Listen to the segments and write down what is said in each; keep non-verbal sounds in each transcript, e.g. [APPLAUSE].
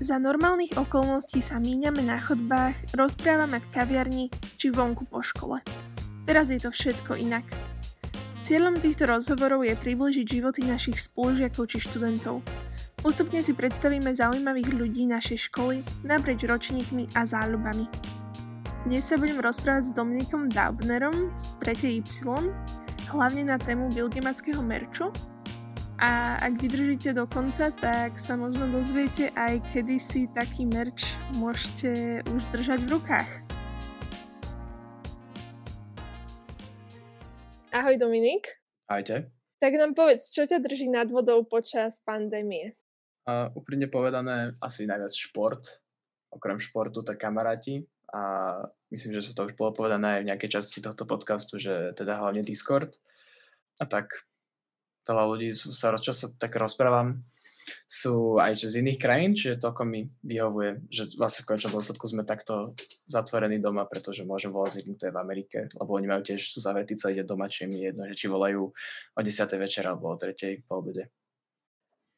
Za normálnych okolností sa míňame na chodbách, rozprávame v kaviarni či vonku po škole. Teraz je to všetko inak. Cieľom týchto rozhovorov je približiť životy našich spolužiakov či študentov. Postupne si predstavíme zaujímavých ľudí našej školy naprieč ročníkmi a záľubami. Dnes sa budem rozprávať s Dominikom Daubnerom z 3. Y, hlavne na tému bilgemackého merču a ak vydržíte do konca, tak sa možno dozviete aj kedy si taký merch môžete už držať v rukách. Ahoj Dominik. Ahojte. Tak nám povedz, čo ťa drží nad vodou počas pandémie? Uh, úprimne povedané, asi najviac šport. Okrem športu, tak kamaráti. A myslím, že sa to už bolo povedané aj v nejakej časti tohto podcastu, že teda hlavne Discord. A tak veľa ľudí sa rozčas tak rozprávam, sú aj z iných krajín, čiže to ako mi vyhovuje, že vlastne v končnom dôsledku sme takto zatvorení doma, pretože môžem volať z v Amerike, lebo oni majú tiež, sú zavretí celý deň doma, či mi jedno, že či volajú o 10. večer alebo o 3. po obede.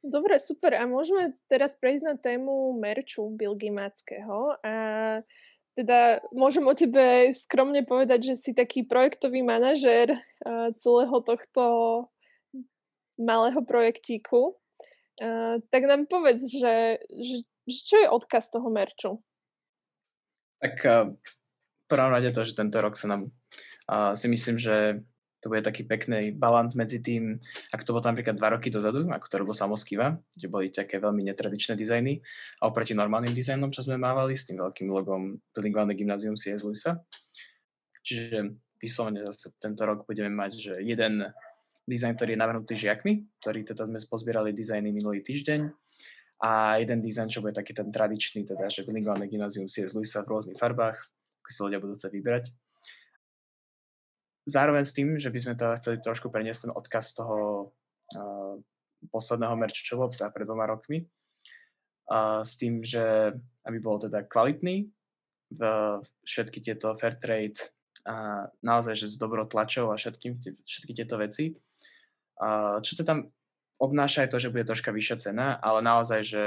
Dobre, super. A môžeme teraz prejsť na tému merču Bilgimáckého. A teda môžem o tebe skromne povedať, že si taký projektový manažér celého tohto malého projektíku. Uh, tak nám povedz, že, že, že čo je odkaz toho merču? Tak uh, prvom rade to, že tento rok sa nám uh, si myslím, že to bude taký pekný balans medzi tým, ako to bolo napríklad dva roky dozadu, ako to robil Samoskiva, kde boli také veľmi netradičné dizajny a oproti normálnym dizajnom, čo sme mávali s tým veľkým logom Bilingválne gymnázium C.S. Lewisa. Čiže vyslovene zase tento rok budeme mať, že jeden dizajn, ktorý je navrhnutý žiakmi, ktorý teda sme pozbierali dizajny minulý týždeň a jeden dizajn, čo bude taký ten tradičný, teda, že bilingválne gymnázium z Luisa v rôznych farbách, ako si ľudia budú chcieť vybrať. Zároveň s tým, že by sme teda chceli trošku preniesť ten odkaz toho uh, posledného merču, čo bolo teda pred dvoma rokmi, uh, s tým, že aby bol teda kvalitný, v všetky tieto fair trade a naozaj, že s dobrou tlačou a všetkým, všetky tieto veci čo to tam obnáša aj to, že bude troška vyššia cena, ale naozaj, že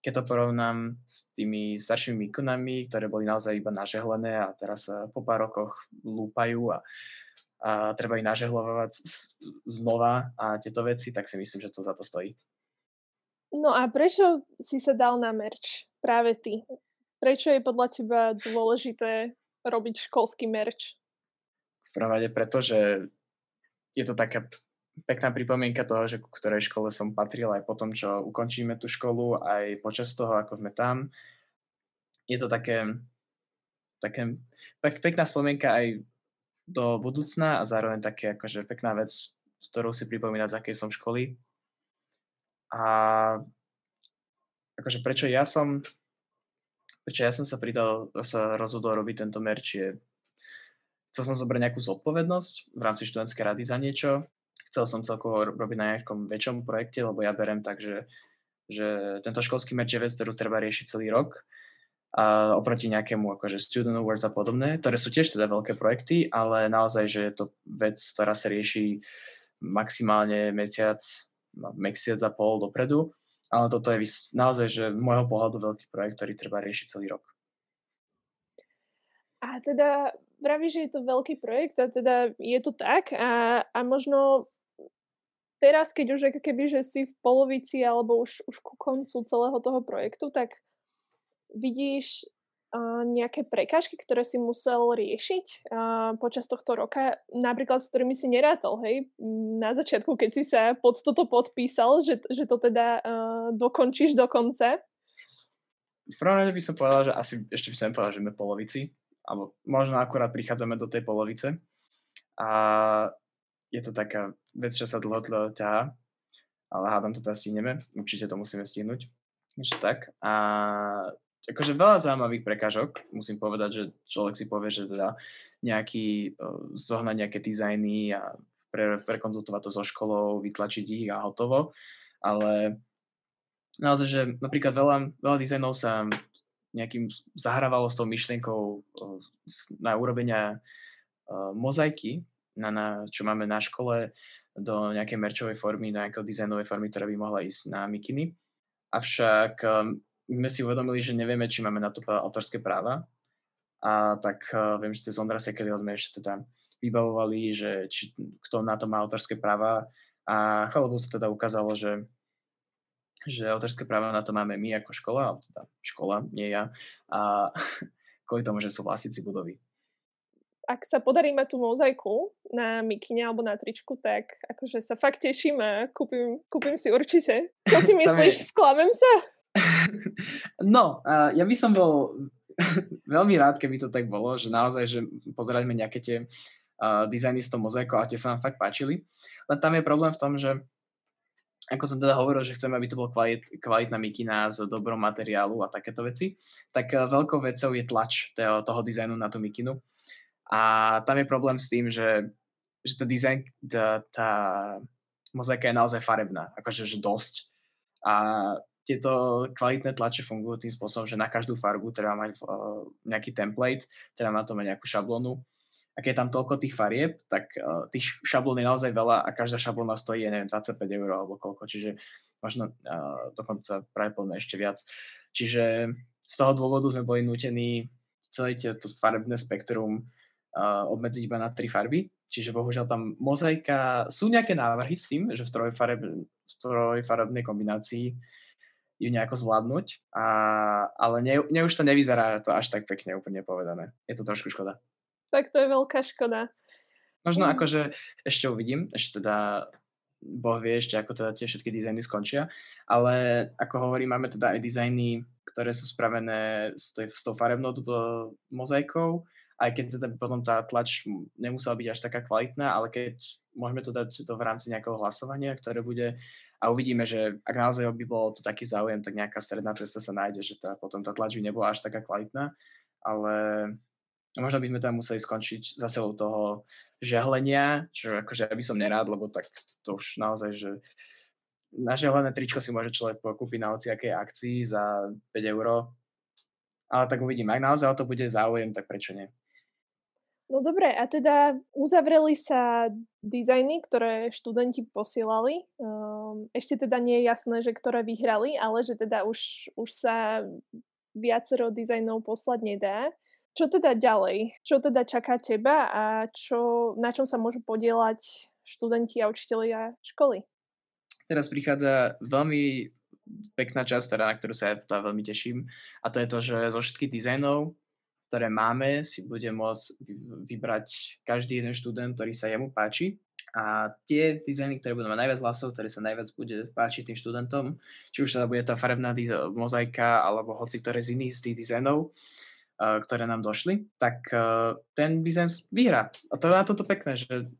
keď to porovnám s tými staršími mikonami, ktoré boli naozaj iba nažehlené a teraz po pár rokoch lúpajú a, a treba ich nažehlovať znova a tieto veci, tak si myslím, že to za to stojí. No a prečo si sa dal na merch práve ty? Prečo je podľa teba dôležité robiť školský merch? V prvom rade preto, že je to taká pekná pripomienka toho, že ku ktorej škole som patril aj po tom, čo ukončíme tú školu, aj počas toho, ako sme tam. Je to také, také pek, pekná spomienka aj do budúcna a zároveň také akože pekná vec, s ktorou si pripomínať, z akej som školy. A akože prečo ja som prečo ja som sa pridal, sa rozhodol robiť tento merch je chcel som zobrať nejakú zodpovednosť v rámci študentskej rady za niečo. Chcel som celkovo robiť na nejakom väčšom projekte, lebo ja berem tak, že, že tento školský merch je vec, ktorú treba riešiť celý rok. A oproti nejakému akože Student Awards a podobné, ktoré sú tiež teda veľké projekty, ale naozaj, že je to vec, ktorá sa rieši maximálne mesiac, no, mesiac a pol dopredu, ale toto je naozaj, že môjho pohľadu veľký projekt, ktorý treba riešiť celý rok. A teda vravíš, že je to veľký projekt a teda je to tak a, a možno teraz, keď už keby, že si v polovici alebo už, už ku koncu celého toho projektu, tak vidíš nejaké prekážky, ktoré si musel riešiť uh, počas tohto roka, napríklad s ktorými si nerátal, hej, na začiatku, keď si sa pod toto podpísal, že, že to teda uh, dokončíš do konca? V prvom rade by som povedal, že asi ešte by som povedal, že sme polovici, alebo možno akurát prichádzame do tej polovice. A je to taká vec, čo sa dlho, dlho ťahá, ale hádam to teda stihneme, určite to musíme stihnúť. Takže tak. A akože veľa zaujímavých prekážok, musím povedať, že človek si povie, že teda nejaký, zohnať nejaké dizajny a pre, prekonzultovať to so školou, vytlačiť ich a hotovo, ale naozaj, že napríklad veľa, veľa dizajnov sa nejakým zahrávalo s tou myšlienkou na urobenia mozaiky, na, na, čo máme na škole, do nejakej merčovej formy, do nejakej dizajnovej formy, ktorá by mohla ísť na mikiny. Avšak sme si uvedomili, že nevieme, či máme na to autorské práva. A tak uh, viem, že tie z Ondra sme ešte teda vybavovali, že či, kto na to má autorské práva. A chvála sa teda ukázalo, že že autorské práva na to máme my ako škola, teda škola, nie ja, a [LAUGHS] kvôli tomu, že sú vlastníci budovy. Ak sa podarí mať tú mozaiku na mikine alebo na tričku, tak akože sa fakt teším a kúpim, kúpim si určite. Čo si [LAUGHS] myslíš, sklamem sa? [LAUGHS] no, ja by som bol [LAUGHS] veľmi rád, keby to tak bolo, že naozaj, že pozerajme nejaké tie dizajny s tou mozaikou a tie sa nám fakt páčili. Len tam je problém v tom, že ako som teda hovoril, že chceme, aby to bol kvalit, kvalitná mikina s dobrom materiálu a takéto veci, tak eh, veľkou vecou je tlač toho, toho dizajnu na tú mikinu. A tam je problém s tým, že, že ten dizajn, tá, tá mozaika je naozaj farebná, akože že dosť. A tieto kvalitné tlače fungujú tým spôsobom, že na každú farbu treba mať uh, nejaký template, teda má to mať nejakú šablónu a keď je tam toľko tých farieb, tak uh, tých šablón je naozaj veľa a každá šablóna stojí, neviem, 25 eur alebo koľko, čiže možno uh, dokonca pravdepodobne ešte viac. Čiže z toho dôvodu sme boli nutení celé to farebné spektrum uh, obmedziť iba na tri farby, čiže bohužiaľ tam mozaika, sú nejaké návrhy s tým, že v, trojfareb, v trojfarebnej kombinácii ju nejako zvládnuť, a, ale ne, ne už to nevyzerá to až tak pekne úplne povedané. Je to trošku škoda tak to je veľká škoda. Možno mm. akože ešte uvidím, ešte teda Boh vie ešte, ako teda tie všetky dizajny skončia, ale ako hovorím, máme teda aj dizajny, ktoré sú spravené s, tej, s tou farebnou mozaikou, aj keď teda potom tá tlač nemusela byť až taká kvalitná, ale keď môžeme to dať to v rámci nejakého hlasovania, ktoré bude a uvidíme, že ak naozaj by bolo to taký záujem, tak nejaká stredná cesta sa nájde, že tá, potom tá tlač by nebola až taká kvalitná, ale možno by sme tam museli skončiť zase u toho žehlenia, čo akože ja by som nerád, lebo tak to už naozaj, že na žehlené tričko si môže človek kúpiť na hociakej akcii za 5 eur. Ale tak uvidím, ak naozaj o to bude záujem, tak prečo nie? No dobre, a teda uzavreli sa dizajny, ktoré študenti posielali. Ehm, ešte teda nie je jasné, že ktoré vyhrali, ale že teda už, už sa viacero dizajnov poslať nedá. Čo teda ďalej? Čo teda čaká teba a čo, na čom sa môžu podielať študenti a učitelia školy? Teraz prichádza veľmi pekná časť, teda, na ktorú sa ja teda veľmi teším. A to je to, že zo všetkých dizajnov, ktoré máme, si bude môcť vybrať každý jeden študent, ktorý sa jemu páči. A tie dizajny, ktoré budú mať najviac hlasov, ktoré sa najviac bude páčiť tým študentom, či už teda bude tá farebná mozaika, alebo hoci ktoré z iných z tých dizajnov, ktoré nám došli, tak ten biznes vyhrá. A to je na toto pekné, že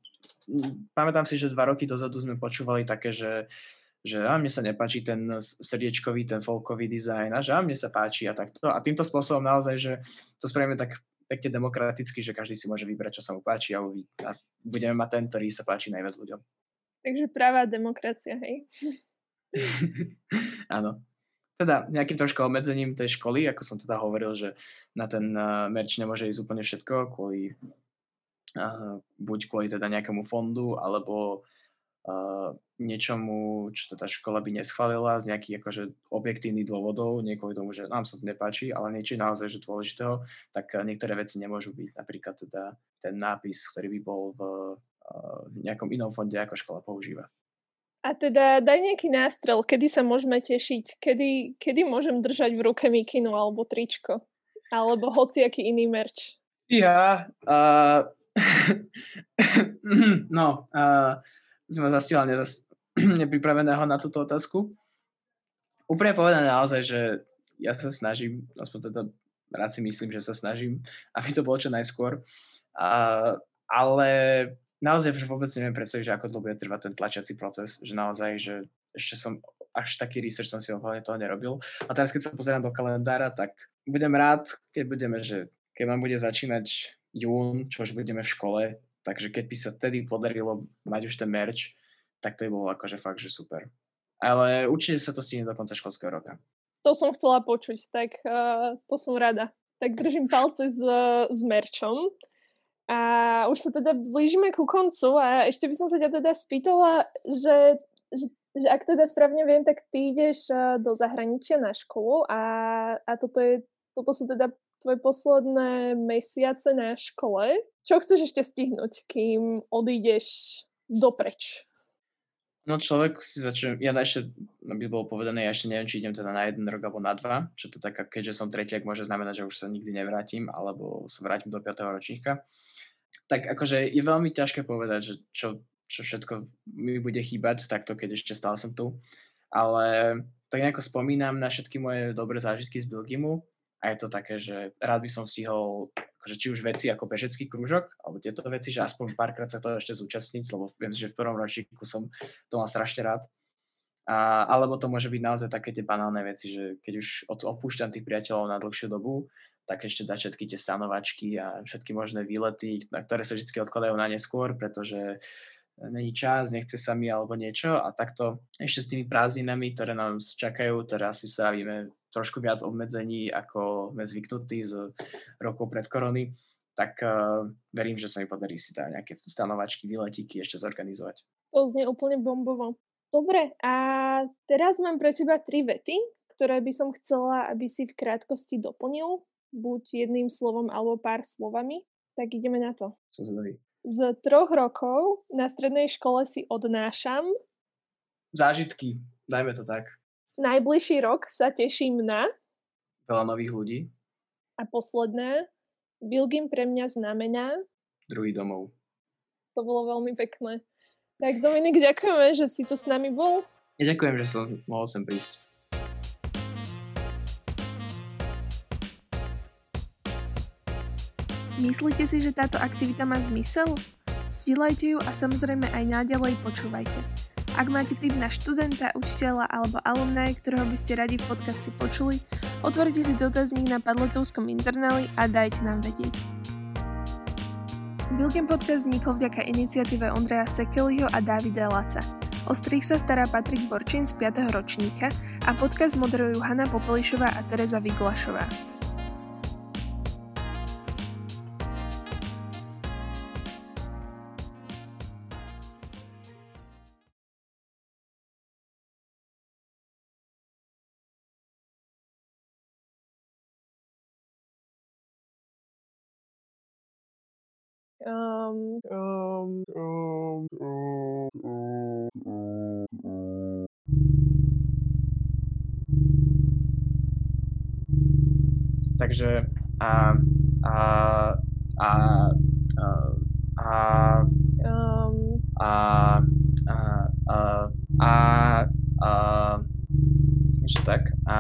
pamätám si, že dva roky dozadu sme počúvali také, že že a mne sa nepáči ten srdiečkový, ten folkový dizajn a že a mne sa páči a takto. A týmto spôsobom naozaj, že to spravíme tak pekne demokraticky, že každý si môže vybrať, čo sa mu páči a, uví, a budeme mať ten, ktorý sa páči najviac ľuďom. Takže práva demokracia, hej? [LAUGHS] Áno teda nejakým trošku obmedzením tej školy, ako som teda hovoril, že na ten uh, merch nemôže ísť úplne všetko, kvôli, uh, buď kvôli teda nejakému fondu, alebo uh, niečomu, čo teda škola by neschválila z nejakých akože objektívnych dôvodov, nie kvôli tomu, že nám sa to nepáči, ale niečo naozaj že dôležitého, tak niektoré veci nemôžu byť. Napríklad teda ten nápis, ktorý by bol v, uh, nejakom inom fonde, ako škola používa. A teda daj nejaký nástrel, kedy sa môžeme tešiť, kedy, kedy môžem držať v ruke mikinu alebo tričko, alebo hociaký iný merč. Ja, uh, [LAUGHS] no, uh, sme zastila nezas- [CLEARS THROAT] nepripraveného na túto otázku. Úprimne povedané naozaj, že ja sa snažím, aspoň teda rád si myslím, že sa snažím, aby to bolo čo najskôr. Uh, ale naozaj už vôbec neviem predstaviť, že ako to bude trvať ten tlačiaci proces, že naozaj, že ešte som až taký research som si ohľadne toho nerobil. A teraz, keď sa pozerám do kalendára, tak budem rád, keď budeme, že keď vám bude začínať jún, čo už budeme v škole, takže keď by sa tedy podarilo mať už ten merch, tak to by bolo akože fakt, že super. Ale určite sa to stihne do konca školského roka. To som chcela počuť, tak uh, to som rada. Tak držím palce s, s merčom. A už sa teda blížime ku koncu a ešte by som sa ťa teda spýtala, že, že že ak teda správne viem, tak ty ideš do zahraničia na školu a, a toto, je, toto sú teda tvoje posledné mesiace na škole. Čo chceš ešte stihnúť, kým odídeš dopreč? No človek si začne, ja ešte, by bolo povedané, ja ešte neviem, či idem teda na jeden rok alebo na dva, čo to taká, keďže som tretiak, môže znamenať, že už sa nikdy nevrátim, alebo sa vrátim do 5. ročníka. Tak akože je veľmi ťažké povedať, že čo, čo všetko mi bude chýbať takto, keď ešte stále som tu. Ale tak nejako spomínam na všetky moje dobré zážitky z Bilgimu a je to také, že rád by som stihol akože či už veci ako bežecký krúžok, alebo tieto veci, že aspoň párkrát sa to ešte zúčastniť, lebo viem, že v prvom ročníku som to mal strašne rád. A, alebo to môže byť naozaj také tie banálne veci, že keď už opúšťam tých priateľov na dlhšiu dobu, tak ešte dať všetky tie stanovačky a všetky možné výlety, na ktoré sa vždy odkladajú na neskôr, pretože není čas, nechce sa mi alebo niečo a takto ešte s tými prázdninami, ktoré nám čakajú, ktoré asi strávime trošku viac obmedzení, ako sme zvyknutí z rokov pred korony, tak uh, verím, že sa mi podarí si tá nejaké stanovačky, výletíky ešte zorganizovať. To znie úplne bombovo. Dobre, a teraz mám pre teba tri vety, ktoré by som chcela, aby si v krátkosti doplnil, buď jedným slovom alebo pár slovami. Tak ideme na to. Som zvedavý. Z troch rokov na strednej škole si odnášam. Zážitky, dajme to tak. Najbližší rok sa teším na... Veľa nových ľudí. A posledné. Bilgim pre mňa znamená... Druhý domov. To bolo veľmi pekné. Tak Dominik, ďakujeme, že si tu s nami bol. Ja ďakujem, že som mohol sem prísť. Myslíte si, že táto aktivita má zmysel? Zdieľajte ju a samozrejme aj naďalej počúvajte. Ak máte tip na študenta, učiteľa alebo alumná, ktorého by ste radi v podcaste počuli, otvorite si dotazník na Padletovskom internáli a dajte nám vedieť. Bilgem podcast vznikol vďaka iniciatíve Ondreja Sekeliho a Davida Laca. O strich sa stará Patrik Borčin z 5. ročníka a podcast moderujú Hanna Popelišová a Teresa Vyglašová. Um, um, um, Takže a, a, a, a, a, um, a, a, a, a, a, ešte tak, a,